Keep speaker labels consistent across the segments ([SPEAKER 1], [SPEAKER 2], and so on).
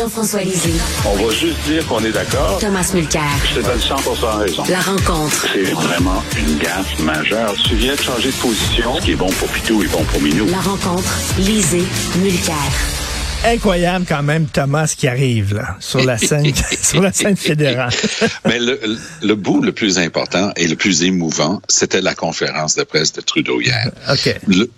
[SPEAKER 1] Jean-François Lisée.
[SPEAKER 2] On va juste dire qu'on est d'accord.
[SPEAKER 1] Thomas Mulcair.
[SPEAKER 2] Je te donne 100 raison.
[SPEAKER 1] La rencontre.
[SPEAKER 2] C'est vraiment une gaffe majeure. Tu viens de changer de position. Ce qui est bon pour Pitou est bon pour Minou.
[SPEAKER 1] La rencontre. Lisée. Mulcair.
[SPEAKER 3] Incroyable quand même, Thomas, qui arrive là, sur la scène, sur la scène fédérale.
[SPEAKER 4] Mais le, le, bout le plus important et le plus émouvant, c'était la conférence de presse de Trudeau hier.
[SPEAKER 3] OK.
[SPEAKER 4] Le,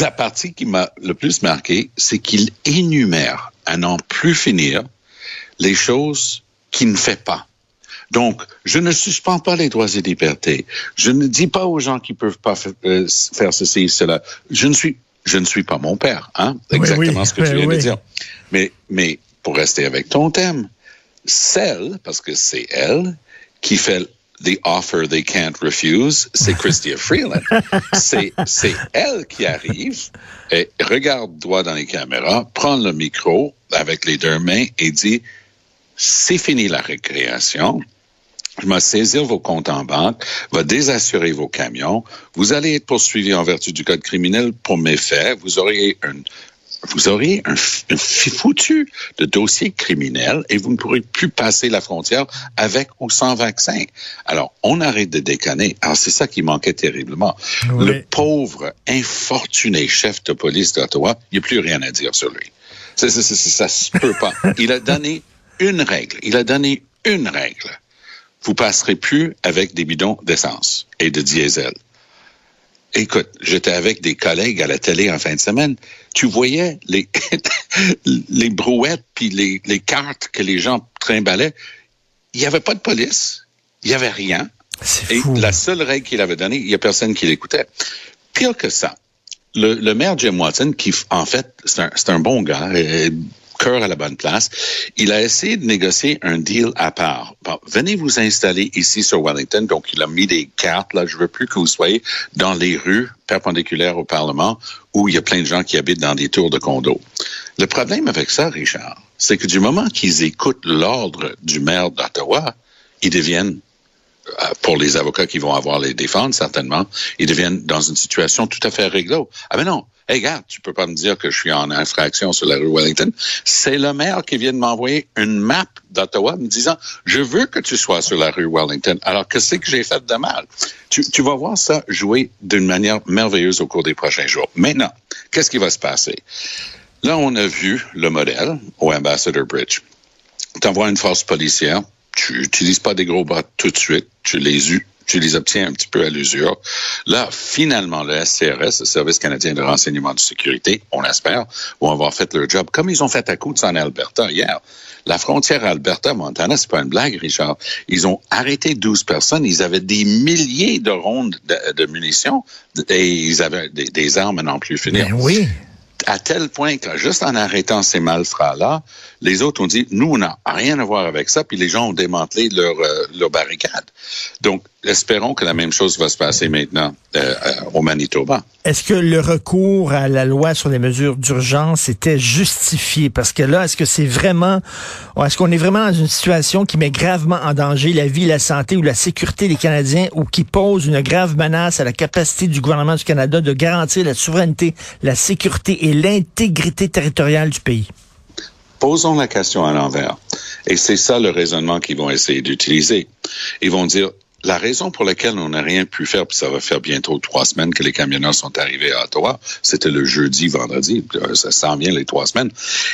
[SPEAKER 4] la partie qui m'a le plus marqué, c'est qu'il énumère à n'en plus finir les choses qu'il ne fait pas. Donc, je ne suspends pas les droits et libertés. Je ne dis pas aux gens qui peuvent pas euh, faire ceci, cela. Je ne suis je ne suis pas mon père, hein? Exactement ce que tu viens de dire. Mais, mais pour rester avec ton thème, celle, parce que c'est elle, qui fait the offer they can't refuse, c'est Christia Freeland. c'est, c'est elle qui arrive et regarde droit dans les caméras, prend le micro avec les deux mains et dit, c'est fini la récréation je vais saisir vos comptes en banque, va désassurer vos camions. Vous allez être poursuivi en vertu du code criminel pour méfaits. Vous aurez un, vous aurez un, foutu de dossier criminel et vous ne pourrez plus passer la frontière avec ou sans vaccin. Alors, on arrête de déconner. Alors, c'est ça qui manquait terriblement. Le pauvre, infortuné chef de police d'Ottawa, il n'y a plus rien à dire sur lui. Ça, ça, ça, ça se peut pas. Il a donné une règle. Il a donné une règle vous passerez plus avec des bidons d'essence et de diesel. Écoute, j'étais avec des collègues à la télé en fin de semaine. Tu voyais les, les brouettes puis les, les cartes que les gens trimbalaient. Il n'y avait pas de police. Il n'y avait rien. Et la seule règle qu'il avait donnée, il n'y a personne qui l'écoutait. Pire que ça, le, le, maire Jim Watson, qui en fait, c'est un, un, bon gars, cœur à la bonne place. Il a essayé de négocier un deal à part. venez vous installer ici sur Wellington. Donc, il a mis des cartes. Là, je veux plus que vous soyez dans les rues perpendiculaires au Parlement où il y a plein de gens qui habitent dans des tours de condos. Le problème avec ça, Richard, c'est que du moment qu'ils écoutent l'ordre du maire d'Ottawa, ils deviennent euh, pour les avocats qui vont avoir les défendre, certainement, ils deviennent dans une situation tout à fait réglo. Ah ben non, Hey, regarde, tu peux pas me dire que je suis en infraction sur la rue Wellington. C'est le maire qui vient de m'envoyer une map d'Ottawa me disant, je veux que tu sois sur la rue Wellington. Alors, que c'est que j'ai fait de mal? Tu, tu vas voir ça jouer d'une manière merveilleuse au cours des prochains jours. Maintenant, qu'est-ce qui va se passer? Là, on a vu le modèle au Ambassador Bridge. Tu envoies une force policière, tu n'utilises pas des gros bras tout de suite, tu les tu les obtiens un petit peu à l'usure. Là, finalement, le SCRS, le Service canadien de renseignement de sécurité, on l'espère, vont avoir fait leur job, comme ils ont fait à Coutts en Alberta hier. La frontière Alberta-Montana, c'est pas une blague, Richard. Ils ont arrêté 12 personnes. Ils avaient des milliers de rondes de, munitions et ils avaient des, armes à n'en plus finir.
[SPEAKER 3] Ben oui
[SPEAKER 4] à tel point que juste en arrêtant ces malfrats-là, les autres ont dit, nous, on n'a rien à voir avec ça, puis les gens ont démantelé leur, euh, leur barricade. Donc, espérons que la même chose va se passer maintenant euh, au Manitoba.
[SPEAKER 3] Est-ce que le recours à la loi sur les mesures d'urgence était justifié? Parce que là, est-ce que c'est vraiment, est-ce qu'on est vraiment dans une situation qui met gravement en danger la vie, la santé ou la sécurité des Canadiens ou qui pose une grave menace à la capacité du gouvernement du Canada de garantir la souveraineté, la sécurité et l'intégrité territoriale du pays?
[SPEAKER 4] Posons la question à l'envers. Et c'est ça le raisonnement qu'ils vont essayer d'utiliser. Ils vont dire, la raison pour laquelle on n'a rien pu faire, puis ça va faire bientôt trois semaines que les camionneurs sont arrivés à Ottawa, c'était le jeudi, vendredi, ça s'en vient les trois semaines,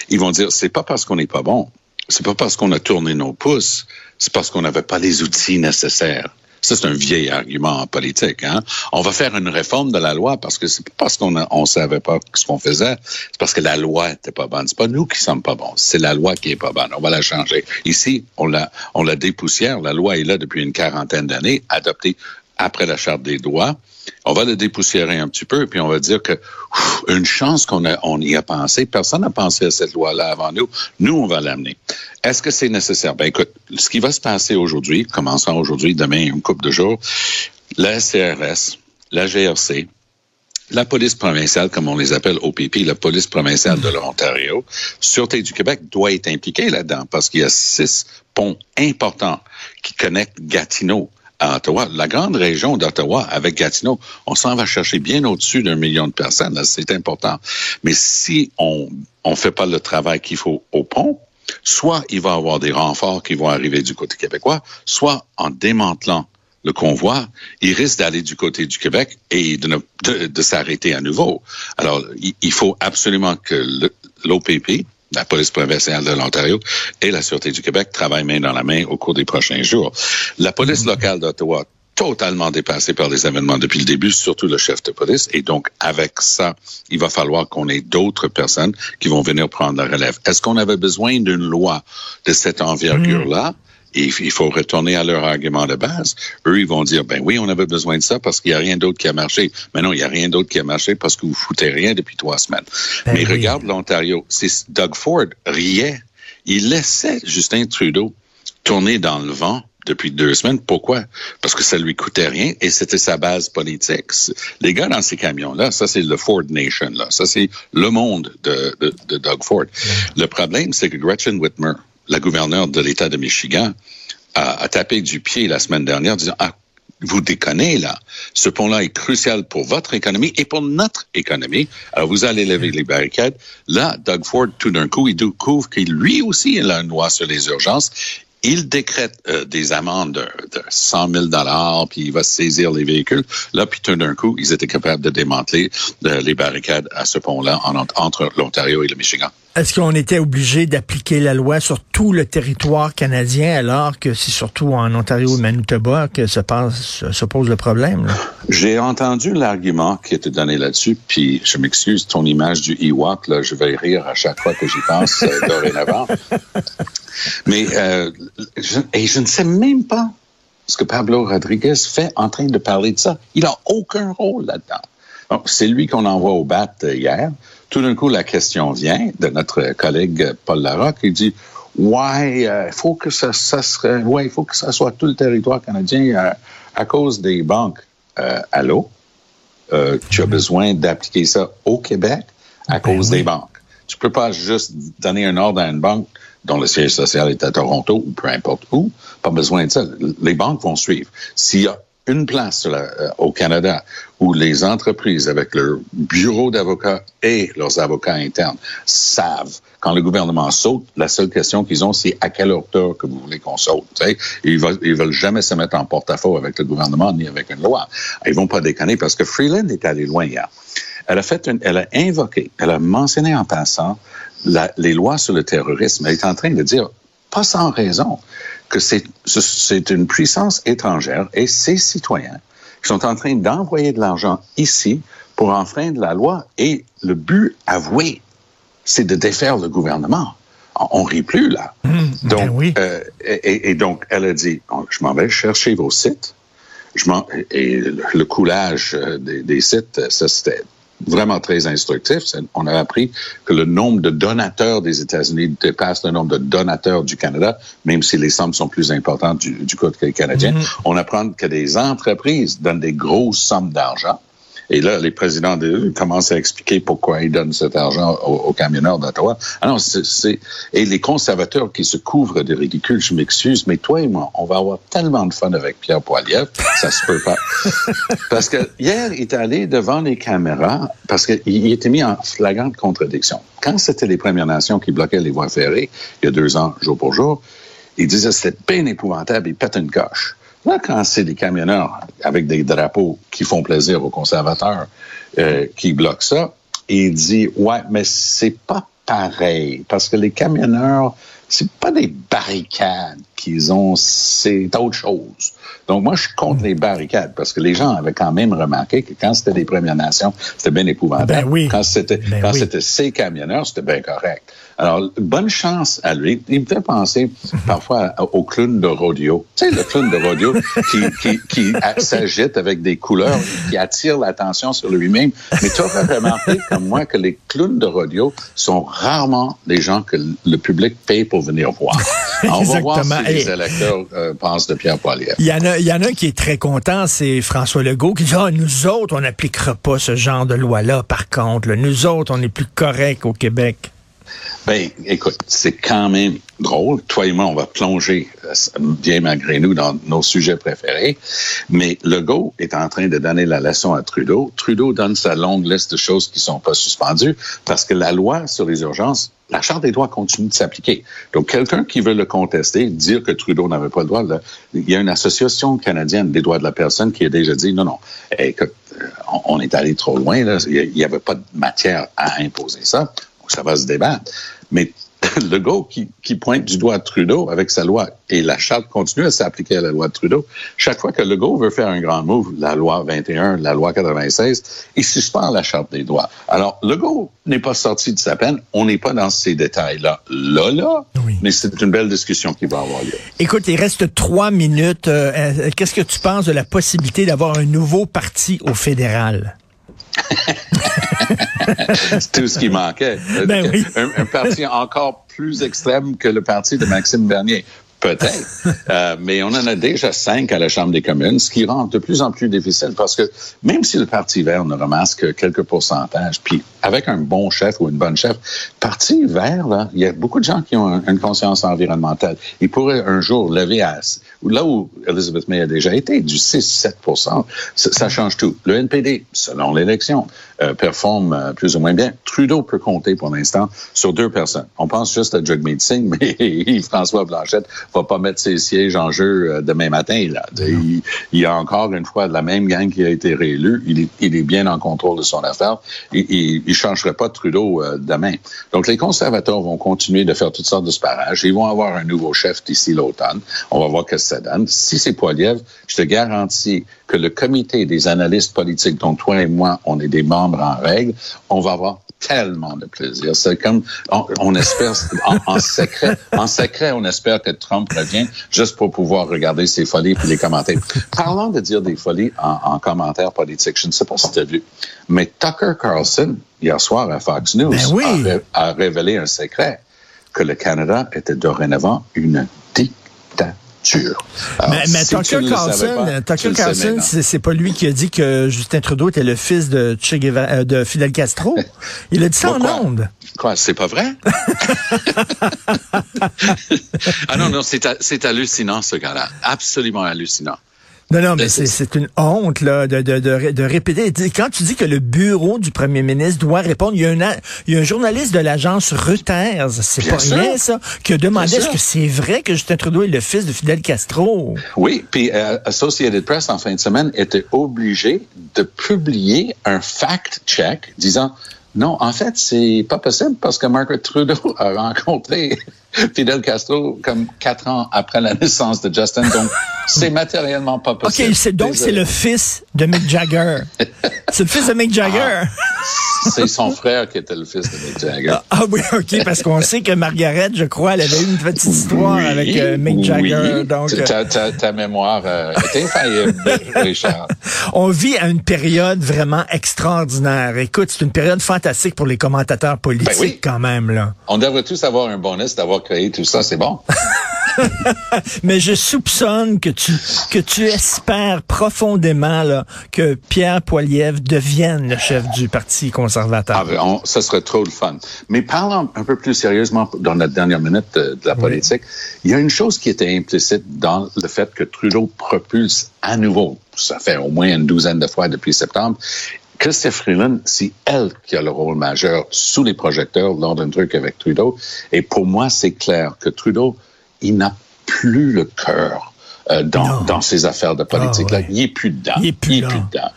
[SPEAKER 4] ils vont dire, c'est pas parce qu'on n'est pas bon, c'est pas parce qu'on a tourné nos pouces, c'est parce qu'on n'avait pas les outils nécessaires. Ça, c'est un vieil argument en politique. Hein? On va faire une réforme de la loi parce que c'est pas parce qu'on on savait pas ce qu'on faisait, c'est parce que la loi était pas bonne. C'est pas nous qui sommes pas bons, c'est la loi qui est pas bonne. On va la changer. Ici, on la, on la dépoussière. La loi est là depuis une quarantaine d'années, adoptée après la charte des droits. On va le dépoussiérer un petit peu, puis on va dire que une chance qu'on on y a pensé. Personne n'a pensé à cette loi-là avant nous. Nous, on va l'amener. Est-ce que c'est nécessaire? Ben écoute, ce qui va se passer aujourd'hui, commençant aujourd'hui, demain, une couple de jours, la SCRS, la GRC, la police provinciale, comme on les appelle OPP, la police provinciale de l'Ontario, Sûreté du Québec doit être impliquée là-dedans parce qu'il y a six ponts importants qui connectent Gatineau à Ottawa. La grande région d'Ottawa avec Gatineau, on s'en va chercher bien au-dessus d'un million de personnes. C'est important. Mais si on on fait pas le travail qu'il faut au pont, soit il va y avoir des renforts qui vont arriver du côté québécois, soit en démantelant le convoi, il risque d'aller du côté du Québec et de, de, de s'arrêter à nouveau. Alors, il, il faut absolument que l'OPP, la police provinciale de l'Ontario et la Sûreté du Québec travaillent main dans la main au cours des prochains jours. La police locale d'Ottawa totalement dépassée par les événements depuis le début, surtout le chef de police. Et donc, avec ça, il va falloir qu'on ait d'autres personnes qui vont venir prendre la relève. Est-ce qu'on avait besoin d'une loi de cette envergure-là? Et il faut retourner à leur argument de base. Eux, ils vont dire, ben oui, on avait besoin de ça parce qu'il n'y a rien d'autre qui a marché. Mais non, il n'y a rien d'autre qui a marché parce que vous foutez rien depuis trois semaines. Ben Mais regarde l'Ontario. C'est Doug Ford riait. Il laissait Justin Trudeau tourner dans le vent depuis deux semaines. Pourquoi? Parce que ça lui coûtait rien et c'était sa base politique. Les gars dans ces camions-là, ça c'est le Ford Nation, là. Ça c'est le monde de, de, de Doug Ford. Le problème, c'est que Gretchen Whitmer, la gouverneure de l'État de Michigan, a, tapé du pied la semaine dernière en disant, ah, vous déconnez là. Ce pont-là est crucial pour votre économie et pour notre économie. Alors vous allez lever les barricades. Là, Doug Ford, tout d'un coup, il découvre qu'il lui aussi il a une loi sur les urgences il décrète euh, des amendes de, de 100 000 dollars, puis il va saisir les véhicules. Là, puis tout d'un coup, ils étaient capables de démanteler euh, les barricades à ce pont-là entre l'Ontario et le Michigan.
[SPEAKER 3] Est-ce qu'on était obligé d'appliquer la loi sur tout le territoire canadien alors que c'est surtout en Ontario et Manitoba que se, passe, se pose le problème?
[SPEAKER 4] J'ai entendu l'argument qui était donné là-dessus, puis je m'excuse, ton image du Ewok, là, je vais rire à chaque fois que j'y pense euh, dorénavant. Mais euh, je, et je ne sais même pas ce que Pablo Rodriguez fait en train de parler de ça. Il n'a aucun rôle là-dedans. C'est lui qu'on envoie au bat hier. Tout d'un coup, la question vient de notre collègue Paul Larocque. Il dit Ouais, euh, il faut que ça, ça serait, ouais, il faut que ça soit tout le territoire canadien euh, à cause des banques. Euh, allô? Euh, tu as besoin d'appliquer ça au Québec à ben cause oui. des banques. Tu peux pas juste donner un ordre à une banque dont le siège social est à Toronto ou peu importe où. Pas besoin de ça. Les banques vont suivre. S'il y a une place euh, au Canada où les entreprises, avec leur bureau d'avocats et leurs avocats internes, savent quand le gouvernement saute, la seule question qu'ils ont, c'est à quelle hauteur que vous voulez qu'on saute. Ils veulent, ils veulent jamais se mettre en porte-à-faux avec le gouvernement ni avec une loi. Ils vont pas déconner parce que Freeland est allé loin hier. Elle a fait une, elle a invoqué, elle a mentionné en passant les lois sur le terrorisme. Elle est en train de dire, pas sans raison, que c'est une puissance étrangère et ses citoyens qui sont en train d'envoyer de l'argent ici pour enfreindre la loi et le but avoué, c'est de défaire le gouvernement. On rit plus là.
[SPEAKER 3] Mmh,
[SPEAKER 4] donc,
[SPEAKER 3] ben oui.
[SPEAKER 4] euh, et, et, donc, elle a dit, je m'en vais chercher vos sites. Je et le coulage des, des sites, ça c'était vraiment très instructif. On a appris que le nombre de donateurs des États-Unis dépasse le nombre de donateurs du Canada, même si les sommes sont plus importantes du, du côté canadien. Mm -hmm. On apprend que des entreprises donnent des grosses sommes d'argent. Et là, les présidents de commencent à expliquer pourquoi ils donnent cet argent aux, aux camionneurs d'Ottawa. Alors, c'est et les conservateurs qui se couvrent de ridicule, je m'excuse, mais toi et moi, on va avoir tellement de fun avec Pierre Poilievre, ça se peut pas. parce que hier, il est allé devant les caméras parce qu'il était mis en flagrante contradiction. Quand c'était les Premières Nations qui bloquaient les voies ferrées, il y a deux ans, jour pour jour, il disait c'était bien épouvantable, il pète une coche. Là, quand c'est des camionneurs avec des drapeaux qui font plaisir aux conservateurs euh, qui bloquent ça, il dit ouais, mais c'est pas pareil. Parce que les camionneurs, c'est pas des barricades qu'ils ont, c'est autre chose. Donc moi, je suis contre les barricades parce que les gens avaient quand même remarqué que quand c'était des Premières Nations, c'était bien épouvantable.
[SPEAKER 3] Ben oui.
[SPEAKER 4] Quand c'était
[SPEAKER 3] ben
[SPEAKER 4] quand
[SPEAKER 3] oui.
[SPEAKER 4] c'était ces camionneurs, c'était bien correct. Alors, bonne chance à lui. Il me fait penser parfois au clown de rodeo. Tu sais, le clown de rodeo qui, qui, qui s'agite avec des couleurs, qui attire l'attention sur lui-même. Mais tu aurais remarqué, comme moi, que les clowns de rodeo sont rarement des gens que le public paye pour venir voir. Va voir les électeurs euh, pensent de Pierre Poilievre.
[SPEAKER 3] Il y en a, il y en a un qui est très content, c'est François Legault, qui dit, ah, nous autres, on n'appliquera pas ce genre de loi-là, par contre. Là. Nous autres, on est plus corrects au Québec.
[SPEAKER 4] Ben, écoute, c'est quand même drôle. Toi et moi, on va plonger, euh, bien malgré nous, dans nos sujets préférés. Mais Legault est en train de donner la leçon à Trudeau. Trudeau donne sa longue liste de choses qui sont pas suspendues parce que la loi sur les urgences, la Charte des droits continue de s'appliquer. Donc, quelqu'un qui veut le contester, dire que Trudeau n'avait pas le droit, là, il y a une association canadienne des droits de la personne qui a déjà dit, non, non, écoute, euh, on est allé trop loin, là. il n'y avait pas de matière à imposer ça ça va se débattre. Mais le gars qui, qui, pointe du doigt Trudeau avec sa loi et la charte continue à s'appliquer à la loi de Trudeau. Chaque fois que le gars veut faire un grand move, la loi 21, la loi 96, il suspend la charte des droits. Alors, le gars n'est pas sorti de sa peine. On n'est pas dans ces détails-là. Là, là, mais c'est une belle discussion qui va avoir lieu.
[SPEAKER 3] Écoute, il reste trois minutes. Euh, euh, qu'est-ce que tu penses de la possibilité d'avoir un nouveau parti au fédéral?
[SPEAKER 4] C'est tout ce qui manquait.
[SPEAKER 3] Ben
[SPEAKER 4] un, parti encore plus extrême que le parti de Maxime Bernier. Peut-être, euh, mais on en a déjà cinq à la Chambre des communes, ce qui rend de plus en plus difficile parce que même si le Parti vert ne ramasse que quelques pourcentages, puis avec un bon chef ou une bonne chef, Parti vert, là, il y a beaucoup de gens qui ont une conscience environnementale. Ils pourraient un jour lever à là où Elizabeth May a déjà été, du 6-7 ça, ça, change tout. Le NPD, selon l'élection, euh, performe euh, plus ou moins bien. Trudeau peut compter pour l'instant sur deux personnes. On pense juste à Jagmeet Singh, mais François Blanchette va pas mettre ses sièges en jeu euh, demain matin. Là. Il, il, y a encore une fois la même gang qui a été réélu. Il est, il est bien en contrôle de son affaire. Il, il, il changerait pas Trudeau demain. Donc les conservateurs vont continuer de faire toutes sortes de sparages. Ils vont avoir un nouveau chef d'ici l'automne. On va voir que ça donne. Si c'est Poiliev, je te garantis que le comité des analystes politiques, dont toi et moi, on est des membres en règle, on va avoir tellement de plaisir. C'est comme, on, espère, en, secret, en secret, on espère que Trump revient juste pour pouvoir regarder ses folies et les commenter. Parlant de dire des folies en, en commentaires politiques, je ne sais pas si tu as vu, mais Tucker Carlson, hier soir à Fox News,
[SPEAKER 3] ben
[SPEAKER 4] a, a révélé un secret que le Canada était dorénavant une
[SPEAKER 3] mais, mais Tucker Carlson, Tucker Carlson, c'est pas lui qui a dit que Justin Trudeau était le fils de, che euh, de Fidel Castro. Il a dit ça en ondes.
[SPEAKER 4] Quoi, c'est pas vrai? ah non, non, c'est hallucinant ce gars-là. Absolument hallucinant.
[SPEAKER 3] Non, non, mais c'est une honte là, de, de, de, répéter. Quand tu dis que le bureau du premier ministre doit répondre, il y a un, il y a un journaliste de l'agence Reuters, c'est pas rien ça, qui a demandé est-ce que c'est vrai que Justin Trudeau est le fils de Fidel Castro?
[SPEAKER 4] Oui, puis euh, Associated Press en fin de semaine était obligé de publier un fact-check disant non, en fait, c'est pas possible parce que Margaret Trudeau a rencontré Fidel Castro comme quatre ans après la naissance de Justin. Donc, c'est matériellement pas possible.
[SPEAKER 3] OK, c'est, donc c'est le fils de Mick Jagger. c'est le fils de Mick Jagger.
[SPEAKER 4] Ah, c'est son frère qui était le fils de Mick Jagger.
[SPEAKER 3] Ah, oui, OK, parce qu'on sait que Margaret, je crois, elle avait eu une petite histoire avec euh, Mick Jagger. Donc,
[SPEAKER 4] ta, ta, ta mémoire euh, est infaillible, Richard.
[SPEAKER 3] On vit à une période vraiment extraordinaire. Écoute, c'est une période fantastique pour les commentateurs politiques ben quand même. Là.
[SPEAKER 4] On devrait tous avoir un bonus d'avoir créer tout ça, c'est bon.
[SPEAKER 3] Mais je soupçonne que tu que tu espères profondément là, que Pierre Poilievre devienne le chef du Parti conservateur.
[SPEAKER 4] Ah, ben, ça serait trop le fun. Mais parlons un peu plus sérieusement dans la dernière minute de, la politique. Il y a une chose qui était implicite dans le fait que Trudeau propulse à nouveau, ça fait au moins une douzaine de fois depuis septembre, Christophe Freeland, c'est elle qui a le rôle majeur sous les projecteurs lors d'un truc avec Trudeau. Et pour moi, c'est clair que Trudeau, il n'a plus le cœur. Euh, dans, dans ces affaires de politique. là, ah, il est plus dedans.
[SPEAKER 3] Il est plus, il est
[SPEAKER 4] plus dedans.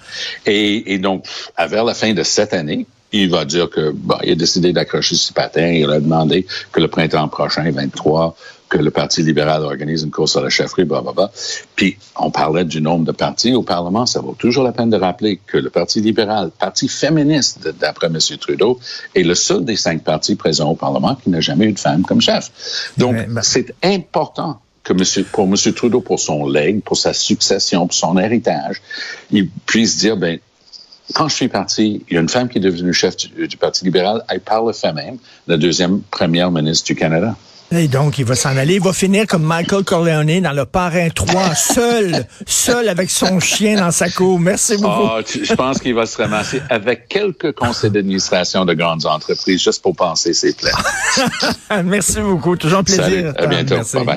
[SPEAKER 4] Et, et donc, à vers la fin de cette année, il va dire que bah, il a décidé d'accrocher ses patins. Il a demandé que le printemps prochain, 23, que le Parti libéral organise une course à la chefferie, blablabla. Puis, on parlait du nombre de partis au Parlement. Ça vaut toujours la peine de rappeler que le Parti libéral, parti féministe, d'après M. Trudeau, est le seul des cinq partis présents au Parlement qui n'a jamais eu de femme comme chef. Donc, c'est important que monsieur, pour M. Trudeau, pour son legs, pour sa succession, pour son héritage, il puisse dire, ben, quand je suis parti, il y a une femme qui est devenue chef du, Parti libéral. Elle parle le fait même, la deuxième première ministre du Canada.
[SPEAKER 3] Et donc, il va s'en aller. Il va finir comme Michael Corleone dans le Parrain 3, seul, seul avec son chien dans sa cour. Merci beaucoup.
[SPEAKER 4] Ah, tu- je pense qu'il va se ramasser avec quelques conseils d'administration de grandes entreprises, juste pour penser ses plaies.
[SPEAKER 3] Merci beaucoup. Toujours un plaisir.
[SPEAKER 4] Salut, à bientôt.
[SPEAKER 3] Merci.
[SPEAKER 4] Bye bye.